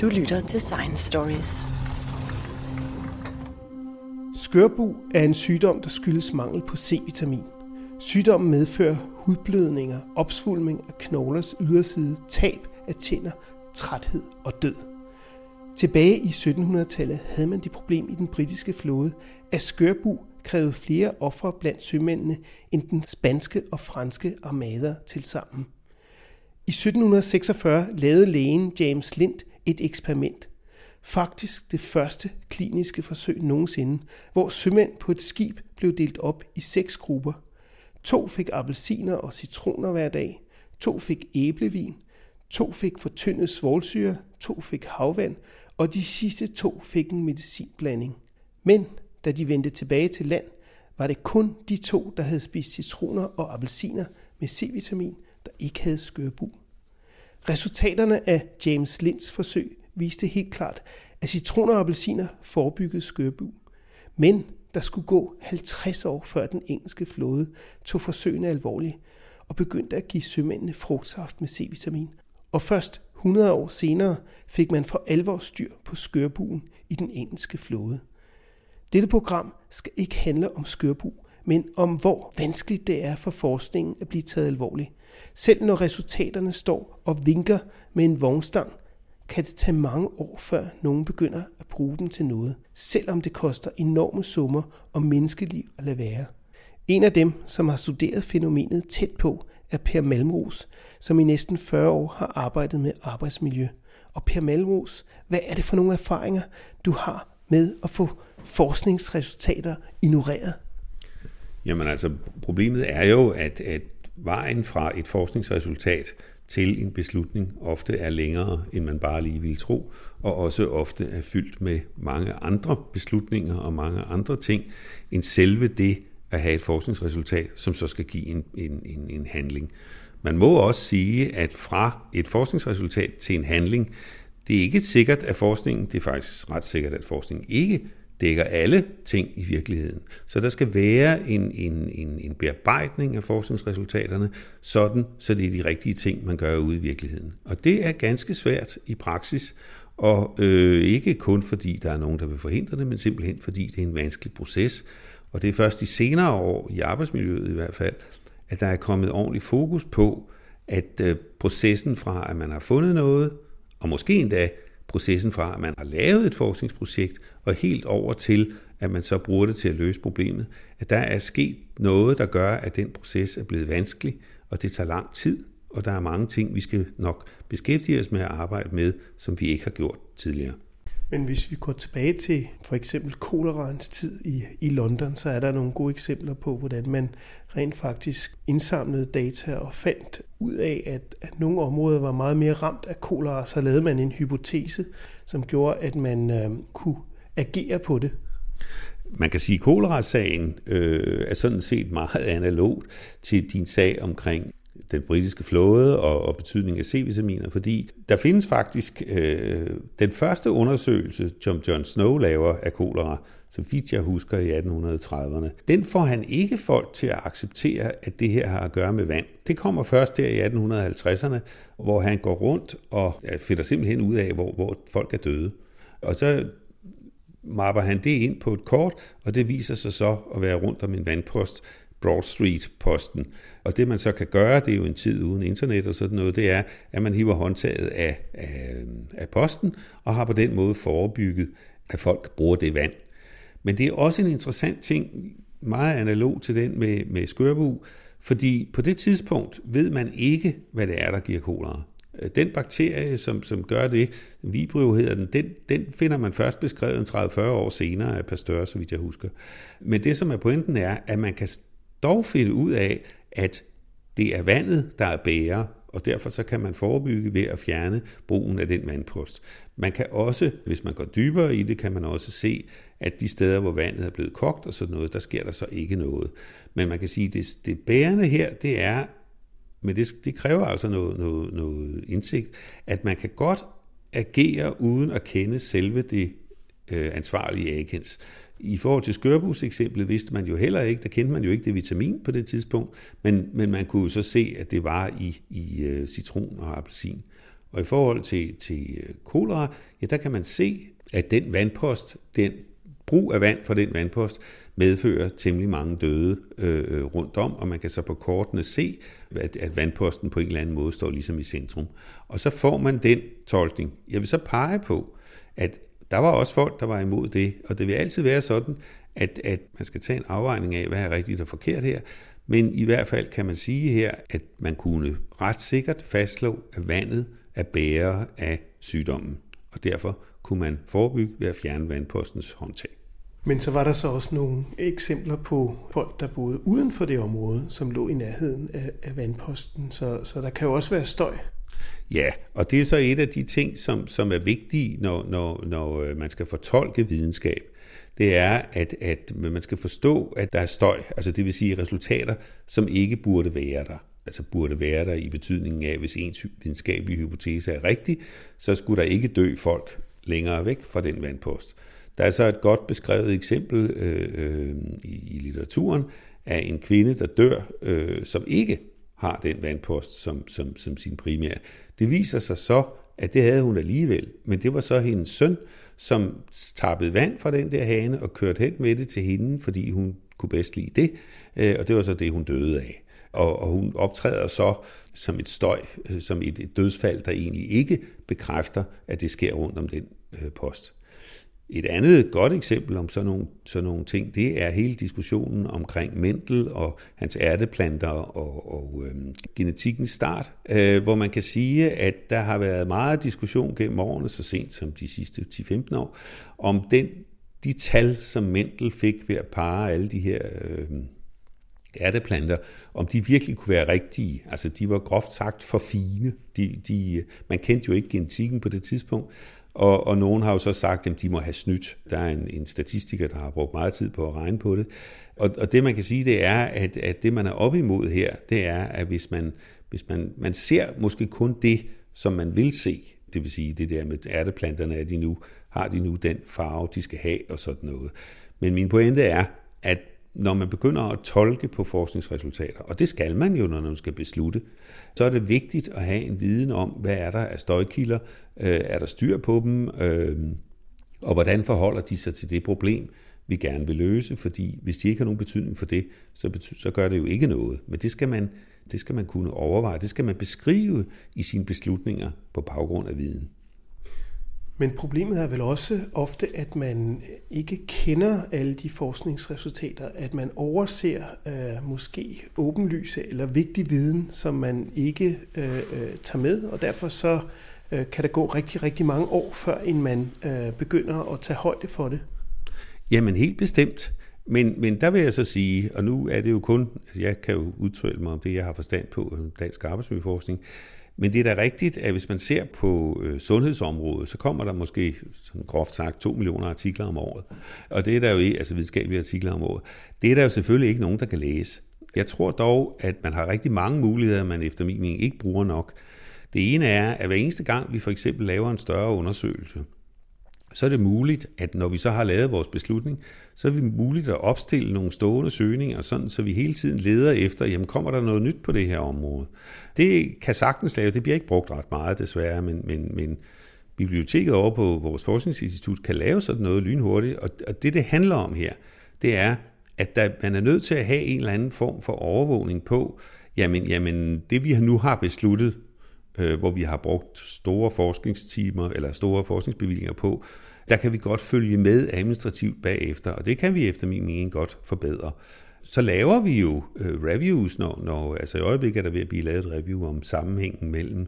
Du lytter til Science Stories. Skørbu er en sygdom, der skyldes mangel på C-vitamin. Sygdommen medfører hudblødninger, opsvulming af knoglers yderside, tab af tænder, træthed og død. Tilbage i 1700-tallet havde man det problem i den britiske flåde, at skørbu krævede flere ofre blandt sømændene end den spanske og franske armader til sammen. I 1746 lavede lægen James Lind et eksperiment. Faktisk det første kliniske forsøg nogensinde, hvor sømænd på et skib blev delt op i seks grupper. To fik appelsiner og citroner hver dag, to fik æblevin, to fik fortyndet svovlsyre, to fik havvand, og de sidste to fik en medicinblanding. Men da de vendte tilbage til land, var det kun de to, der havde spist citroner og appelsiner med C-vitamin, der ikke havde skørbu. Resultaterne af James Linds forsøg viste helt klart, at citroner og appelsiner forebyggede skørbu. Men der skulle gå 50 år før den engelske flåde tog forsøgene alvorligt og begyndte at give sømændene frugtsaft med C-vitamin. Og først 100 år senere fik man for alvor styr på skørbuen i den engelske flåde. Dette program skal ikke handle om skørbu, men om hvor vanskeligt det er for forskningen at blive taget alvorligt. Selv når resultaterne står og vinker med en vognstang, kan det tage mange år, før nogen begynder at bruge dem til noget, selvom det koster enorme summer og menneskeliv at lade være. En af dem, som har studeret fænomenet tæt på, er Per Malmros, som i næsten 40 år har arbejdet med arbejdsmiljø. Og Per Malmros, hvad er det for nogle erfaringer, du har med at få forskningsresultater ignoreret? Jamen altså, problemet er jo, at, at vejen fra et forskningsresultat til en beslutning ofte er længere, end man bare lige vil tro, og også ofte er fyldt med mange andre beslutninger og mange andre ting, end selve det at have et forskningsresultat, som så skal give en, en, en, en handling. Man må også sige, at fra et forskningsresultat til en handling, det er ikke sikkert, at forskningen, det er faktisk ret sikkert, at forskningen ikke dækker alle ting i virkeligheden. Så der skal være en, en, en, en bearbejdning af forskningsresultaterne, sådan så det er de rigtige ting, man gør ude i virkeligheden. Og det er ganske svært i praksis, og øh, ikke kun fordi der er nogen, der vil forhindre det, men simpelthen fordi det er en vanskelig proces. Og det er først de senere år, i arbejdsmiljøet i hvert fald, at der er kommet ordentlig fokus på, at øh, processen fra, at man har fundet noget, og måske endda processen fra, at man har lavet et forskningsprojekt, og helt over til, at man så bruger det til at løse problemet, at der er sket noget, der gør, at den proces er blevet vanskelig, og det tager lang tid, og der er mange ting, vi skal nok beskæftige os med at arbejde med, som vi ikke har gjort tidligere. Men hvis vi går tilbage til for eksempel kolerans tid i, i London, så er der nogle gode eksempler på, hvordan man rent faktisk indsamlede data og fandt ud af, at, at nogle områder var meget mere ramt af kolera, så lavede man en hypotese, som gjorde, at man øh, kunne agere på det. Man kan sige, at kolerasagen øh, er sådan set meget analog til din sag omkring den britiske flåde og, og betydning af C-vitaminer, fordi der findes faktisk øh, den første undersøgelse, som John Snow laver af kolera, så vidt jeg husker i 1830'erne, den får han ikke folk til at acceptere, at det her har at gøre med vand. Det kommer først der i 1850'erne, hvor han går rundt og finder simpelthen ud af, hvor, hvor folk er døde. Og så mapper han det ind på et kort, og det viser sig så at være rundt om en vandpost, Broad Street-posten. Og det man så kan gøre, det er jo en tid uden internet og sådan noget, det er, at man hiver håndtaget af, af, af posten, og har på den måde forebygget, at folk bruger det vand. Men det er også en interessant ting, meget analog til den med, med skørbu, fordi på det tidspunkt ved man ikke, hvad det er, der giver kolera. Den bakterie, som, som gør det, Vibrio hedder den, den, den finder man først beskrevet 30-40 år senere af Pasteur, så vidt jeg husker. Men det, som er pointen, er, at man kan dog finde ud af, at det er vandet, der er bærer, og derfor så kan man forebygge ved at fjerne brugen af den vandpost. Man kan også, hvis man går dybere i det, kan man også se, at de steder, hvor vandet er blevet kogt og sådan noget, der sker der så ikke noget. Men man kan sige, at det, det bærende her, det er, men det, det kræver altså noget, noget, noget indsigt, at man kan godt agere uden at kende selve det øh, ansvarlige agens. I forhold til skørbus eksemplet vidste man jo heller ikke, der kendte man jo ikke det vitamin på det tidspunkt, men, men man kunne jo så se, at det var i, i øh, citron og appelsin. Og i forhold til, til øh, kolera, ja, der kan man se, at den vandpost, den brug af vand fra den vandpost, medfører temmelig mange døde øh, øh, rundt om, og man kan så på kortene se, at, at vandposten på en eller anden måde står ligesom i centrum. Og så får man den tolkning. Jeg vil så pege på, at der var også folk, der var imod det, og det vil altid være sådan, at, at man skal tage en afvejning af, hvad er rigtigt og forkert her, men i hvert fald kan man sige her, at man kunne ret sikkert fastslå, at vandet er bærer af sygdommen, og derfor kunne man forebygge ved at fjerne vandpostens håndtag. Men så var der så også nogle eksempler på folk, der boede uden for det område, som lå i nærheden af, af vandposten, så, så der kan jo også være støj. Ja, og det er så et af de ting, som, som er vigtige, når, når, når øh, man skal fortolke videnskab. Det er, at, at man skal forstå, at der er støj, altså det vil sige resultater, som ikke burde være der. Altså burde være der i betydningen af, hvis en videnskabelig hypotese er rigtig, så skulle der ikke dø folk længere væk fra den vandpost. Der er så et godt beskrevet eksempel øh, øh, i, i litteraturen af en kvinde, der dør, øh, som ikke har den vandpost som, som, som sin primære. Det viser sig så, at det havde hun alligevel, men det var så hendes søn, som tappede vand fra den der hane og kørte hen med det til hende, fordi hun kunne bedst lide det, øh, og det var så det, hun døde af. Og, og hun optræder så som et støj, øh, som et, et dødsfald, der egentlig ikke bekræfter, at det sker rundt om den øh, post. Et andet godt eksempel om sådan nogle, sådan nogle ting, det er hele diskussionen omkring Mendel og hans ærteplanter og, og øhm, genetikkens start, øh, hvor man kan sige, at der har været meget diskussion gennem årene, så sent som de sidste 10-15 år, om den, de tal, som Mendel fik ved at parre alle de her øh, ærteplanter, om de virkelig kunne være rigtige. Altså, de var groft sagt for fine. De, de, man kendte jo ikke genetikken på det tidspunkt, og, og nogen har jo så sagt, at de må have snydt. Der er en, en statistiker, der har brugt meget tid på at regne på det. Og, og det man kan sige, det er, at, at det man er op imod her, det er, at hvis man, hvis man, man ser måske kun det, som man vil se, det vil sige det der med ærteplanterne, at de nu har de nu den farve, de skal have og sådan noget. Men min pointe er, at når man begynder at tolke på forskningsresultater, og det skal man jo, når man skal beslutte, så er det vigtigt at have en viden om, hvad er der af støjkilder, øh, er der styr på dem, øh, og hvordan forholder de sig til det problem, vi gerne vil løse, fordi hvis de ikke har nogen betydning for det, så, bety- så gør det jo ikke noget. Men det skal, man, det skal man kunne overveje, det skal man beskrive i sine beslutninger på baggrund af viden. Men problemet er vel også ofte, at man ikke kender alle de forskningsresultater, at man overser øh, måske åbenlyse eller vigtig viden, som man ikke øh, øh tager med, og derfor så øh, kan der gå rigtig, rigtig mange år, før en man øh, begynder at tage højde for det. Jamen helt bestemt. Men, men der vil jeg så sige, og nu er det jo kun, altså, jeg kan jo udtrykke mig om det, jeg har forstand på, øh, dansk arbejdsmiljøforskning, men det er da rigtigt, at hvis man ser på øh, sundhedsområdet, så kommer der måske, sådan groft sagt, to millioner artikler om året. Og det er der jo ikke, altså videnskabelige artikler om året. Det er der jo selvfølgelig ikke nogen, der kan læse. Jeg tror dog, at man har rigtig mange muligheder, man efter min mening ikke bruger nok. Det ene er, at hver eneste gang vi for eksempel laver en større undersøgelse, så er det muligt, at når vi så har lavet vores beslutning, så er vi muligt at opstille nogle stående søgninger, sådan, så vi hele tiden leder efter, jamen kommer der noget nyt på det her område. Det kan sagtens lave, det bliver ikke brugt ret meget desværre, men, men, men biblioteket over på vores forskningsinstitut kan lave sådan noget lynhurtigt, og, og det det handler om her, det er, at der, man er nødt til at have en eller anden form for overvågning på, jamen, jamen det vi nu har besluttet, øh, hvor vi har brugt store forskningstimer eller store forskningsbevillinger på, der kan vi godt følge med administrativt bagefter, og det kan vi efter min mening godt forbedre. Så laver vi jo øh, reviews, når, når altså i øjeblikket er der ved at blive lavet et review om sammenhængen mellem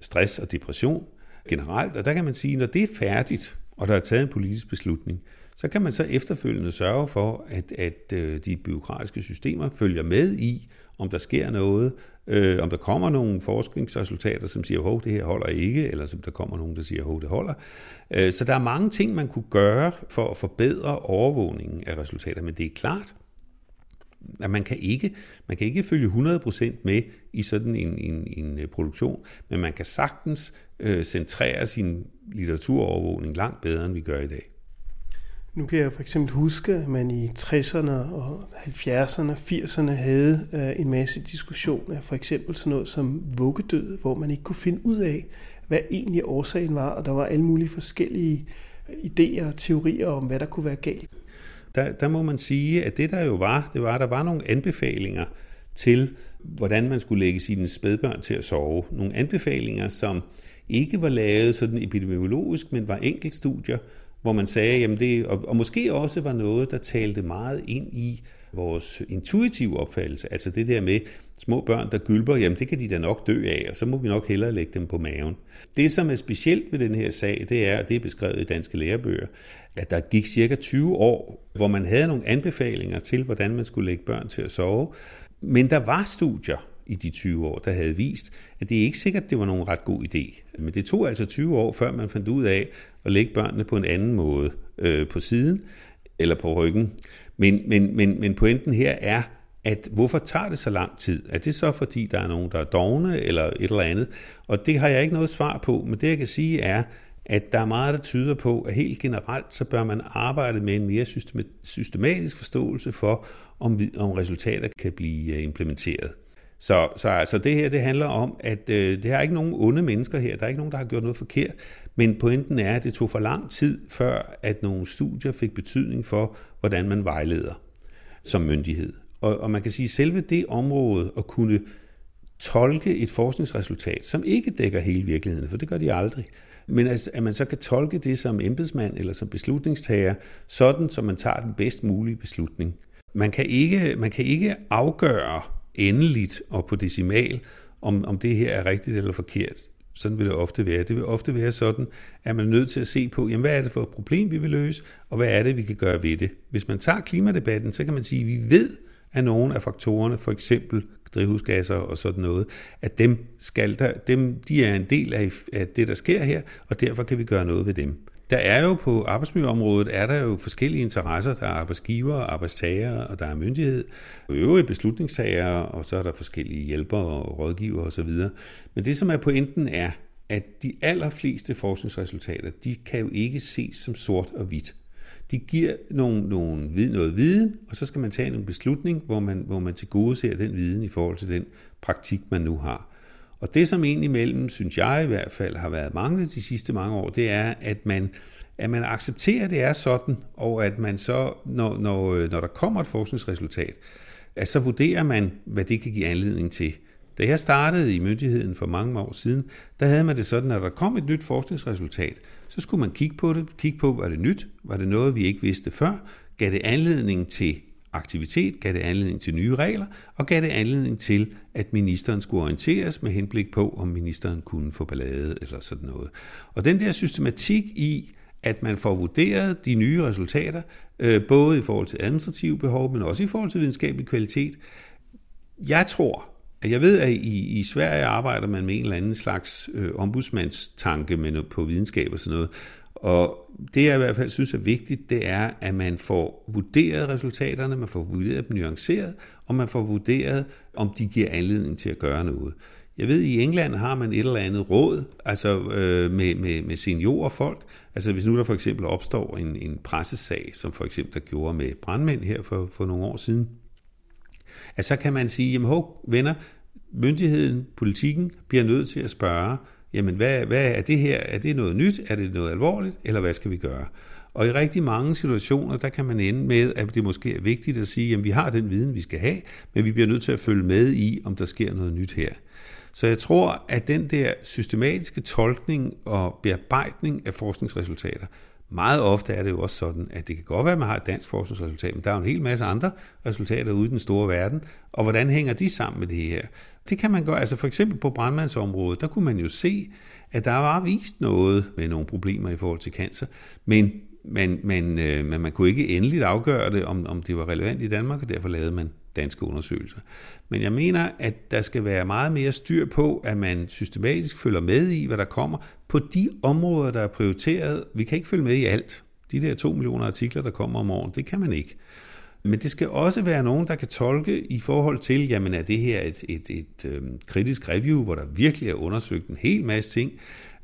stress og depression generelt, og der kan man sige, når det er færdigt, og der er taget en politisk beslutning, så kan man så efterfølgende sørge for, at, at øh, de byråkratiske systemer følger med i, om der sker noget, øh, om der kommer nogle forskningsresultater, som siger, hov, det her holder ikke, eller som der kommer nogen, der siger, hov, det holder. Øh, så der er mange ting, man kunne gøre for at forbedre overvågningen af resultater, men det er klart, at man kan ikke, man kan ikke følge 100% med i sådan en, en, en øh, produktion, men man kan sagtens øh, centrere sin litteraturovervågning langt bedre, end vi gør i dag. Nu kan jeg for eksempel huske, at man i 60'erne og 70'erne og 80'erne havde øh, en masse diskussioner, for eksempel sådan noget som vuggedød, hvor man ikke kunne finde ud af, hvad egentlig årsagen var, og der var alle mulige forskellige øh, idéer og teorier om, hvad der kunne være galt. Der, der må man sige, at det der jo var, det var, at der var nogle anbefalinger til, hvordan man skulle lægge sine spædbørn til at sove. Nogle anbefalinger, som ikke var lavet sådan epidemiologisk, men var enkeltstudier, hvor man sagde, jamen det, og, og måske også var noget, der talte meget ind i vores intuitive opfattelse, altså det der med små børn, der gylper, jamen det kan de da nok dø af, og så må vi nok hellere lægge dem på maven. Det, som er specielt ved den her sag, det er, og det er beskrevet i danske lærebøger, at der gik cirka 20 år, hvor man havde nogle anbefalinger til, hvordan man skulle lægge børn til at sove, men der var studier i de 20 år, der havde vist, at det er ikke sikkert, at det var nogen ret god idé. Men det tog altså 20 år, før man fandt ud af at lægge børnene på en anden måde øh, på siden eller på ryggen. Men, men, men, men pointen her er, at hvorfor tager det så lang tid? Er det så fordi, der er nogen, der er dogne eller et eller andet? Og det har jeg ikke noget svar på, men det jeg kan sige er, at der er meget, der tyder på, at helt generelt, så bør man arbejde med en mere systematisk forståelse for, om, om resultater kan blive øh, implementeret. Så, så altså det her, det handler om, at øh, det er ikke nogen onde mennesker her. Der er ikke nogen, der har gjort noget forkert. Men pointen er, at det tog for lang tid, før at nogle studier fik betydning for, hvordan man vejleder som myndighed. Og, og man kan sige, at selve det område at kunne tolke et forskningsresultat, som ikke dækker hele virkeligheden, for det gør de aldrig, men altså, at man så kan tolke det som embedsmand eller som beslutningstager, sådan som man tager den bedst mulige beslutning. Man kan ikke, man kan ikke afgøre endeligt og på decimal, om, om det her er rigtigt eller forkert. Sådan vil det ofte være. Det vil ofte være sådan, at man er nødt til at se på, jamen, hvad er det for et problem, vi vil løse, og hvad er det, vi kan gøre ved det. Hvis man tager klimadebatten, så kan man sige, at vi ved, at nogle af faktorerne, for eksempel drivhusgasser og sådan noget, at dem skal der, dem, de er en del af, af det, der sker her, og derfor kan vi gøre noget ved dem. Der er jo på arbejdsmiljøområdet, er der jo forskellige interesser. Der er arbejdsgiver, arbejdstagere, og der er myndighed, og øvrige beslutningstagere, og så er der forskellige hjælpere og rådgiver osv. Men det, som er pointen, er, at de allerfleste forskningsresultater, de kan jo ikke ses som sort og hvidt. De giver nogle, nogle, noget viden, og så skal man tage en beslutning, hvor man, hvor man til gode ser den viden i forhold til den praktik, man nu har. Og det, som egentlig mellem, synes jeg i hvert fald, har været manglet de sidste mange år, det er, at man, at man accepterer, at det er sådan, og at man så, når, når, øh, når der kommer et forskningsresultat, at så vurderer man, hvad det kan give anledning til. Da jeg startede i myndigheden for mange år siden, der havde man det sådan, at der kom et nyt forskningsresultat, så skulle man kigge på det, kigge på, var det nyt, var det noget, vi ikke vidste før, gav det anledning til aktivitet, gav det anledning til nye regler, og gav det anledning til, at ministeren skulle orienteres med henblik på, om ministeren kunne få ballade eller sådan noget. Og den der systematik i, at man får vurderet de nye resultater, øh, både i forhold til administrative behov, men også i forhold til videnskabelig kvalitet. Jeg tror, at jeg ved, at i, i Sverige arbejder man med en eller anden slags øh, ombudsmandstanke med noget, på videnskab og sådan noget, og det jeg i hvert fald synes er vigtigt, det er, at man får vurderet resultaterne, man får vurderet dem nuanceret, og man får vurderet, om de giver anledning til at gøre noget. Jeg ved, at i England har man et eller andet råd, altså øh, med, med, med seniorfolk. Altså hvis nu der for eksempel opstår en, en pressesag, som for eksempel der gjorde med brandmænd her for, for nogle år siden, at så kan man sige, jamen hov, venner, myndigheden, politikken bliver nødt til at spørge, jamen hvad, hvad er det her? Er det noget nyt? Er det noget alvorligt? Eller hvad skal vi gøre? Og i rigtig mange situationer, der kan man ende med, at det måske er vigtigt at sige, at vi har den viden, vi skal have, men vi bliver nødt til at følge med i, om der sker noget nyt her. Så jeg tror, at den der systematiske tolkning og bearbejdning af forskningsresultater, meget ofte er det jo også sådan, at det kan godt være, at man har et dansk forskningsresultat, men der er jo en hel masse andre resultater ude i den store verden, og hvordan hænger de sammen med det her? Det kan man gøre, altså for eksempel på brandmandsområdet, der kunne man jo se, at der var vist noget med nogle problemer i forhold til cancer, men men, men, øh, men man kunne ikke endeligt afgøre det, om, om det var relevant i Danmark, og derfor lavede man danske undersøgelser. Men jeg mener, at der skal være meget mere styr på, at man systematisk følger med i, hvad der kommer på de områder, der er prioriteret. Vi kan ikke følge med i alt. De der to millioner artikler, der kommer om året, det kan man ikke. Men det skal også være nogen, der kan tolke i forhold til, jamen er det her et, et, et, et øhm, kritisk review, hvor der virkelig er undersøgt en hel masse ting,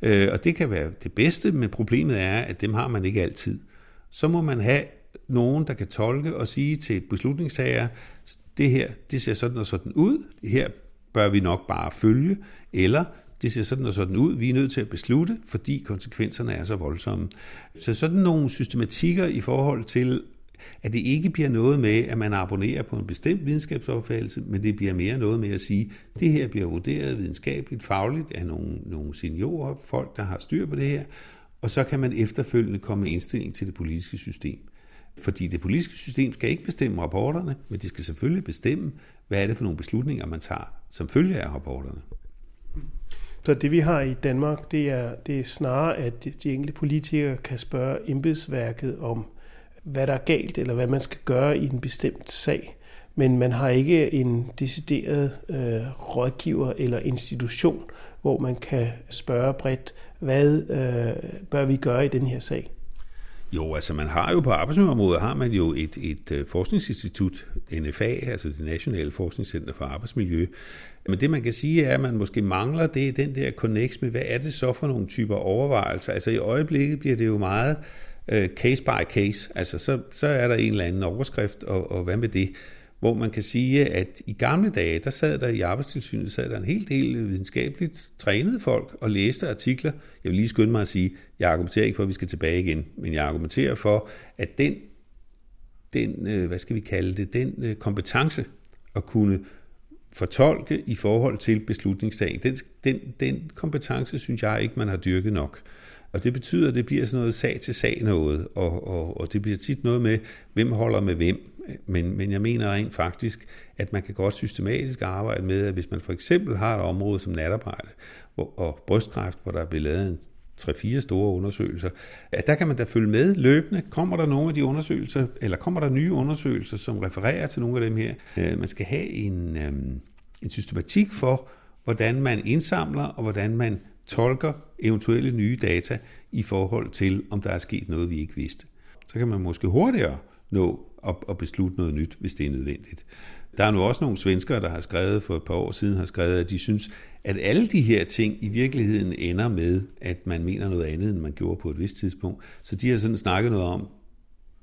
øh, og det kan være det bedste, men problemet er, at dem har man ikke altid. Så må man have nogen, der kan tolke og sige til beslutningstager, det her, det ser sådan og sådan ud, her bør vi nok bare følge, eller det ser sådan og sådan ud, vi er nødt til at beslutte, fordi konsekvenserne er så voldsomme. Så sådan nogle systematikker i forhold til, at det ikke bliver noget med, at man abonnerer på en bestemt videnskabsopfattelse, men det bliver mere noget med at sige, at det her bliver vurderet videnskabeligt, fagligt af nogle, nogle seniorer, folk, der har styr på det her, og så kan man efterfølgende komme med indstilling til det politiske system. Fordi det politiske system skal ikke bestemme rapporterne, men de skal selvfølgelig bestemme, hvad er det for nogle beslutninger, man tager som følge af rapporterne. Så det vi har i Danmark, det er, det er snarere, at de enkelte politikere kan spørge embedsværket om, hvad der er galt, eller hvad man skal gøre i en bestemt sag. Men man har ikke en decideret øh, rådgiver eller institution, hvor man kan spørge bredt, hvad øh, bør vi gøre i den her sag? Jo, altså man har jo på arbejdsmiljøområdet, har man jo et, et øh, forskningsinstitut, NFA, altså det Nationale Forskningscenter for Arbejdsmiljø. Men det man kan sige er, at man måske mangler, det er den der connect med, hvad er det så for nogle typer overvejelser? Altså i øjeblikket bliver det jo meget øh, case by case, altså så, så er der en eller anden overskrift, og, og hvad med det? Hvor man kan sige, at i gamle dage, der sad der i arbejdstilsynet, sad der en hel del videnskabeligt trænede folk og læste artikler. Jeg vil lige skynde mig at sige, jeg argumenterer ikke for, at vi skal tilbage igen, men jeg argumenterer for, at den, den øh, hvad skal vi kalde det, den øh, kompetence at kunne fortolke i forhold til beslutningsdagen, den, den, den kompetence synes jeg ikke, man har dyrket nok. Og det betyder, at det bliver sådan noget sag til sag noget, og, og, og det bliver tit noget med, hvem holder med hvem. Men, men jeg mener rent faktisk, at man kan godt systematisk arbejde med, at hvis man for eksempel har et område som natarbejde hvor, og brystkræft, hvor der er blevet lavet en 3-4 store undersøgelser, at der kan man da følge med løbende. Kommer der nogle af de undersøgelser, eller kommer der nye undersøgelser, som refererer til nogle af dem her? Øh, man skal have en, øh, en systematik for, hvordan man indsamler og hvordan man tolker eventuelle nye data i forhold til, om der er sket noget, vi ikke vidste. Så kan man måske hurtigere nå at, at beslutte noget nyt, hvis det er nødvendigt. Der er nu også nogle svenskere, der har skrevet for et par år siden, har skrevet, at de synes, at alle de her ting i virkeligheden ender med, at man mener noget andet, end man gjorde på et vist tidspunkt. Så de har sådan snakket noget om,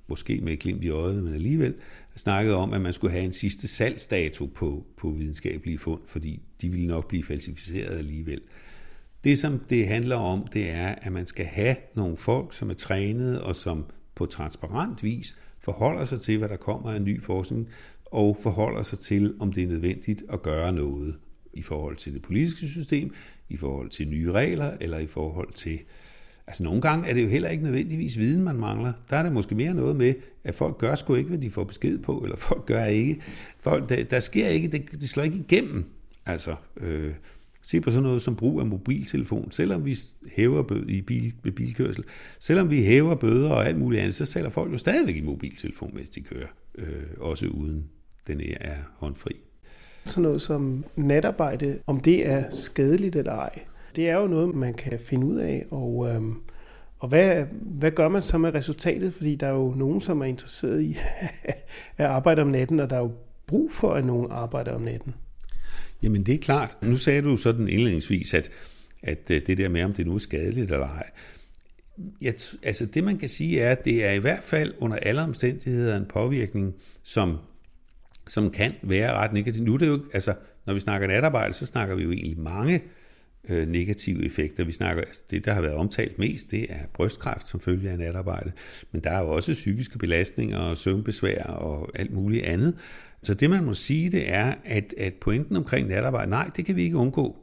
måske med et glimt i øjet, men alligevel, snakket om, at man skulle have en sidste salgsdato på, på videnskabelige fund, fordi de ville nok blive falsificeret alligevel. Det, som det handler om, det er, at man skal have nogle folk, som er trænet og som på transparent vis forholder sig til, hvad der kommer af ny forskning, og forholder sig til, om det er nødvendigt at gøre noget i forhold til det politiske system, i forhold til nye regler, eller i forhold til... Altså nogle gange er det jo heller ikke nødvendigvis viden, man mangler. Der er det måske mere noget med, at folk gør sgu ikke, hvad de får besked på, eller folk gør ikke. Folk, der, der sker ikke, det, det slår ikke igennem. Altså, øh, Se på sådan noget som brug af mobiltelefon. Selvom vi hæver bøder i bil, ved bilkørsel, selvom vi hæver bøder og alt muligt andet, så taler folk jo stadigvæk i mobiltelefon, mens de kører. Øh, også uden den er håndfri. Sådan noget som natarbejde, om det er skadeligt eller ej, det er jo noget, man kan finde ud af. Og, øhm, og hvad, hvad gør man så med resultatet? Fordi der er jo nogen, som er interesseret i at arbejde om natten, og der er jo brug for, at nogen arbejder om natten. Jamen det er klart. Nu sagde du sådan indledningsvis, at, at øh, det der med, om det nu er skadeligt eller ej. Jeg, altså det man kan sige er, at det er i hvert fald under alle omstændigheder en påvirkning, som, som kan være ret negativ. Nu er det jo, altså når vi snakker natarbejde, så snakker vi jo egentlig mange øh, negative effekter. Vi snakker, altså det der har været omtalt mest, det er brystkræft som følge af natarbejde, men der er jo også psykiske belastninger og søvnbesvær og alt muligt andet, så det man må sige, det er, at, at pointen omkring natarbejde, nej, det kan vi ikke undgå.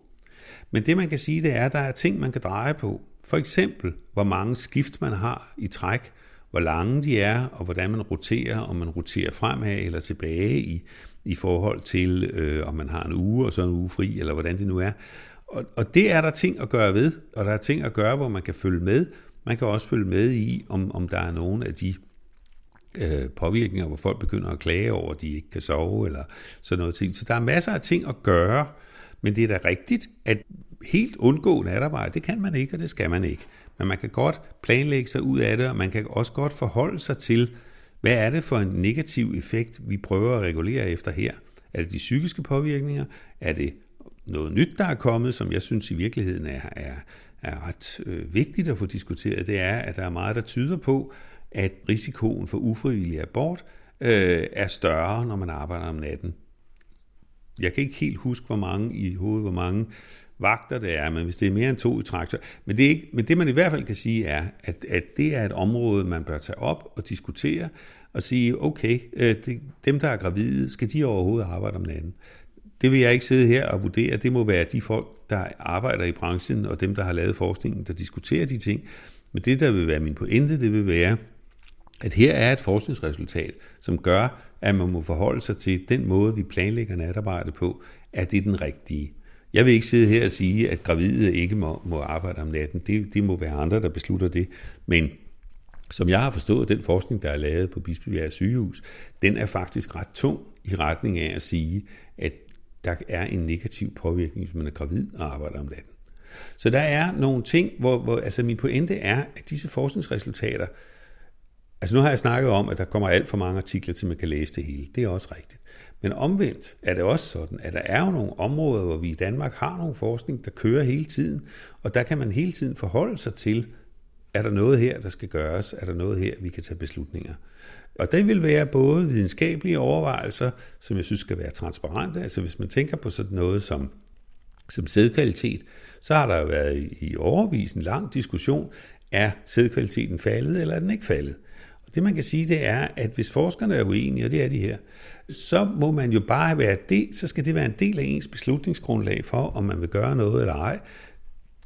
Men det man kan sige, det er, at der er ting, man kan dreje på. For eksempel, hvor mange skift man har i træk, hvor lange de er, og hvordan man roterer, om man roterer fremad eller tilbage i, i forhold til, øh, om man har en uge og så en uge fri, eller hvordan det nu er. Og, og det er der ting at gøre ved, og der er ting at gøre, hvor man kan følge med. Man kan også følge med i, om, om der er nogen af de øh, påvirkninger, hvor folk begynder at klage over, at de ikke kan sove, eller sådan noget ting. Så der er masser af ting at gøre, men det er da rigtigt, at helt undgå natarbejde, det kan man ikke, og det skal man ikke. Men man kan godt planlægge sig ud af det, og man kan også godt forholde sig til, hvad er det for en negativ effekt, vi prøver at regulere efter her? Er det de psykiske påvirkninger? Er det noget nyt, der er kommet, som jeg synes i virkeligheden er, er, er ret øh, vigtigt at få diskuteret? Det er, at der er meget, der tyder på, at risikoen for ufrivillig abort øh, er større, når man arbejder om natten. Jeg kan ikke helt huske, hvor mange i hovedet, hvor mange vagter det er, men hvis det er mere end to i traktor. Men det, er ikke, men det man i hvert fald kan sige er, at, at det er et område, man bør tage op og diskutere, og sige, okay, øh, det, dem der er gravide, skal de overhovedet arbejde om natten? Det vil jeg ikke sidde her og vurdere. Det må være de folk, der arbejder i branchen, og dem, der har lavet forskningen, der diskuterer de ting. Men det, der vil være min pointe, det vil være, at her er et forskningsresultat, som gør, at man må forholde sig til den måde, vi planlægger natarbejde på, at det er den rigtige. Jeg vil ikke sidde her og sige, at gravide ikke må, må arbejde om natten. Det, det må være andre, der beslutter det. Men som jeg har forstået, den forskning, der er lavet på Bispebjerg sygehus, den er faktisk ret tung i retning af at sige, at der er en negativ påvirkning, hvis man er gravid og arbejder om natten. Så der er nogle ting, hvor, hvor altså min pointe er, at disse forskningsresultater, altså nu har jeg snakket om, at der kommer alt for mange artikler til, man kan læse det hele. Det er også rigtigt. Men omvendt er det også sådan, at der er jo nogle områder, hvor vi i Danmark har nogle forskning, der kører hele tiden, og der kan man hele tiden forholde sig til, er der noget her, der skal gøres? Er der noget her, vi kan tage beslutninger? Og det vil være både videnskabelige overvejelser, som jeg synes skal være transparente. Altså hvis man tænker på sådan noget som, som sædkvalitet, så har der jo været i overvis en lang diskussion, er sædkvaliteten faldet, eller er den ikke faldet? Og det man kan sige, det er, at hvis forskerne er uenige, og det er de her, så må man jo bare være det, så skal det være en del af ens beslutningsgrundlag for, om man vil gøre noget eller ej.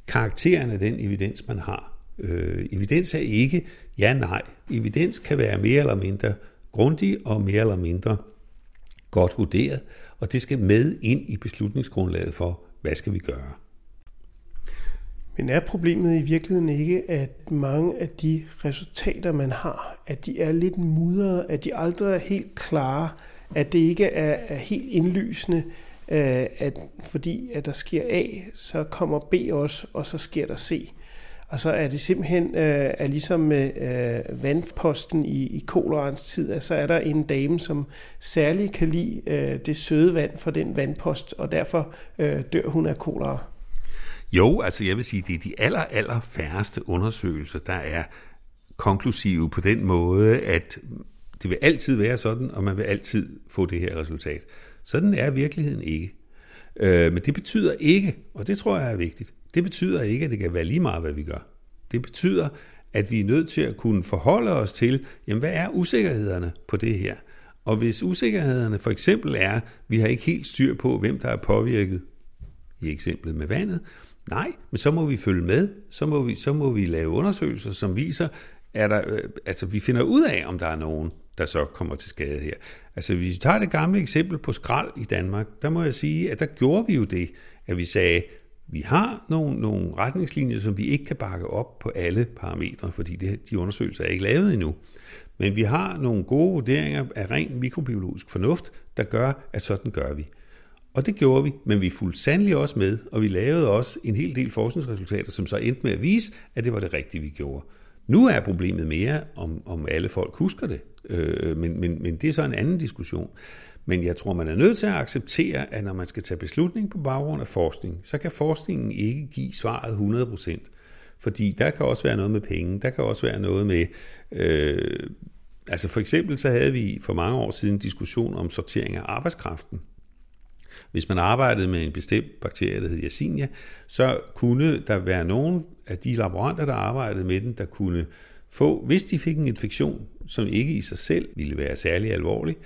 Karakteren af den evidens, man har. Øh, evidens er ikke ja, nej. Evidens kan være mere eller mindre grundig og mere eller mindre godt vurderet, og det skal med ind i beslutningsgrundlaget for, hvad skal vi gøre. Men er problemet i virkeligheden ikke, at mange af de resultater, man har, at de er lidt mudrede, at de aldrig er helt klare, at det ikke er, er helt indlysende, øh, at fordi at der sker A, så kommer B også, og så sker der C. Og så er det simpelthen øh, er ligesom med øh, vandposten i, i kolerans tid, at så er der en dame, som særligt kan lide øh, det søde vand for den vandpost, og derfor øh, dør hun af kolera. Jo, altså jeg vil sige, det er de aller, aller færreste undersøgelser, der er konklusive på den måde, at det vil altid være sådan, og man vil altid få det her resultat. Sådan er virkeligheden ikke. Øh, men det betyder ikke, og det tror jeg er vigtigt, det betyder ikke, at det kan være lige meget, hvad vi gør. Det betyder, at vi er nødt til at kunne forholde os til, jamen hvad er usikkerhederne på det her? Og hvis usikkerhederne for eksempel er, at vi har ikke helt styr på, hvem der er påvirket, i eksemplet med vandet, nej, men så må vi følge med, så må vi, så må vi lave undersøgelser, som viser, er der, øh, altså vi finder ud af, om der er nogen, der så kommer til skade her. Altså hvis vi tager det gamle eksempel på skrald i Danmark, der må jeg sige, at der gjorde vi jo det, at vi sagde, vi har nogle, nogle retningslinjer, som vi ikke kan bakke op på alle parametre, fordi det, de undersøgelser er ikke lavet endnu. Men vi har nogle gode vurderinger af ren mikrobiologisk fornuft, der gør, at sådan gør vi. Og det gjorde vi, men vi fulgte sandelig også med, og vi lavede også en hel del forskningsresultater, som så endte med at vise, at det var det rigtige, vi gjorde. Nu er problemet mere, om, om alle folk husker det, øh, men, men, men det er så en anden diskussion. Men jeg tror, man er nødt til at acceptere, at når man skal tage beslutning på baggrund af forskning, så kan forskningen ikke give svaret 100%. Fordi der kan også være noget med penge, der kan også være noget med... Øh, altså for eksempel så havde vi for mange år siden en diskussion om sortering af arbejdskraften. Hvis man arbejdede med en bestemt bakterie, der hed Yersinia, så kunne der være nogen af de laboranter, der arbejdede med den, der kunne få, hvis de fik en infektion, som ikke i sig selv ville være særlig alvorlig,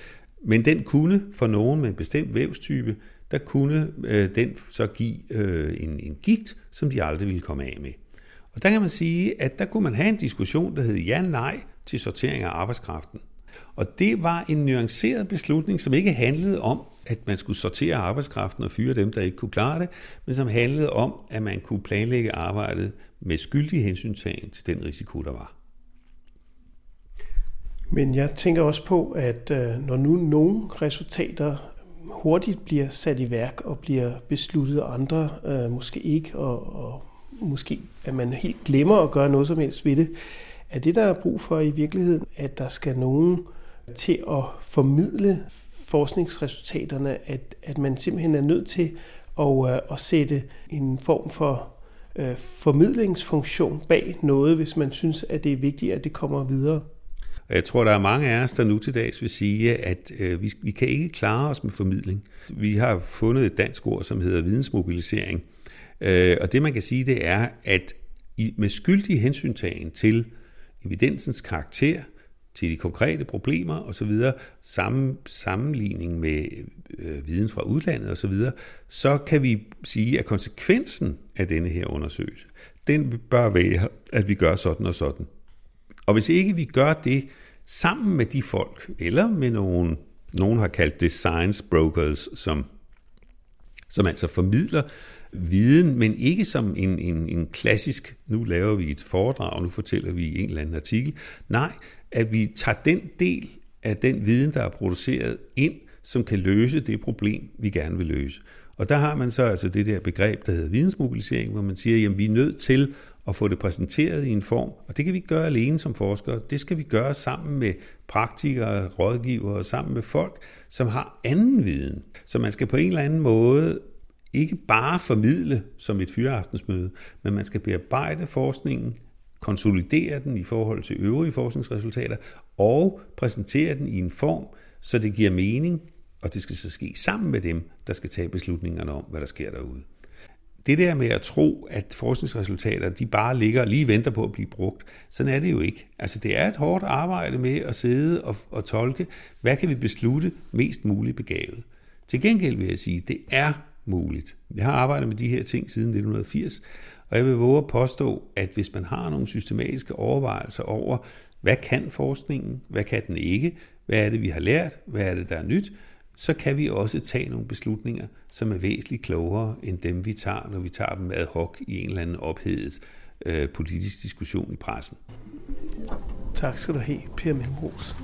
men den kunne for nogen med en bestemt vævstype, der kunne øh, den så give øh, en, en gigt, som de aldrig ville komme af med. Og der kan man sige, at der kunne man have en diskussion, der hed ja-nej til sortering af arbejdskraften. Og det var en nuanceret beslutning, som ikke handlede om, at man skulle sortere arbejdskraften og fyre dem, der ikke kunne klare det, men som handlede om, at man kunne planlægge arbejdet med skyldig hensyntagen til den risiko, der var. Men jeg tænker også på, at øh, når nu nogle resultater hurtigt bliver sat i værk og bliver besluttet, og andre øh, måske ikke, og, og måske at man helt glemmer at gøre noget som helst ved det, er det, der er brug for i virkeligheden, at der skal nogen til at formidle forskningsresultaterne, at, at man simpelthen er nødt til at, øh, at sætte en form for øh, formidlingsfunktion bag noget, hvis man synes, at det er vigtigt, at det kommer videre. Og jeg tror, der er mange af os, der nu til dags vil sige, at øh, vi, vi kan ikke klare os med formidling. Vi har fundet et dansk ord, som hedder vidensmobilisering. Øh, og det man kan sige, det er, at i, med skyldig hensyntagen til evidensens karakter, til de konkrete problemer osv., sammen, sammenligning med øh, viden fra udlandet osv., så, så kan vi sige, at konsekvensen af denne her undersøgelse, den bør være, at vi gør sådan og sådan. Og hvis ikke vi gør det sammen med de folk, eller med nogen, nogen har kaldt det science brokers, som, som altså formidler viden, men ikke som en, en, en klassisk, nu laver vi et foredrag, nu fortæller vi en eller anden artikel. Nej, at vi tager den del af den viden, der er produceret ind, som kan løse det problem, vi gerne vil løse. Og der har man så altså det der begreb, der hedder vidensmobilisering, hvor man siger, at vi er nødt til og få det præsenteret i en form, og det kan vi ikke gøre alene som forskere. Det skal vi gøre sammen med praktikere, rådgivere og sammen med folk, som har anden viden. Så man skal på en eller anden måde ikke bare formidle som et fyreaftensmøde, men man skal bearbejde forskningen, konsolidere den i forhold til øvrige forskningsresultater og præsentere den i en form, så det giver mening, og det skal så ske sammen med dem, der skal tage beslutningerne om, hvad der sker derude. Det der med at tro, at forskningsresultater de bare ligger og lige venter på at blive brugt, sådan er det jo ikke. Altså det er et hårdt arbejde med at sidde og, og tolke, hvad kan vi beslutte mest muligt begavet. Til gengæld vil jeg sige, at det er muligt. Jeg har arbejdet med de her ting siden 1980, og jeg vil våge at påstå, at hvis man har nogle systematiske overvejelser over, hvad kan forskningen, hvad kan den ikke, hvad er det, vi har lært, hvad er det, der er nyt, så kan vi også tage nogle beslutninger, som er væsentligt klogere end dem, vi tager, når vi tager dem ad hoc i en eller anden ophedet øh, politisk diskussion i pressen. Tak skal du have, Per Melmros.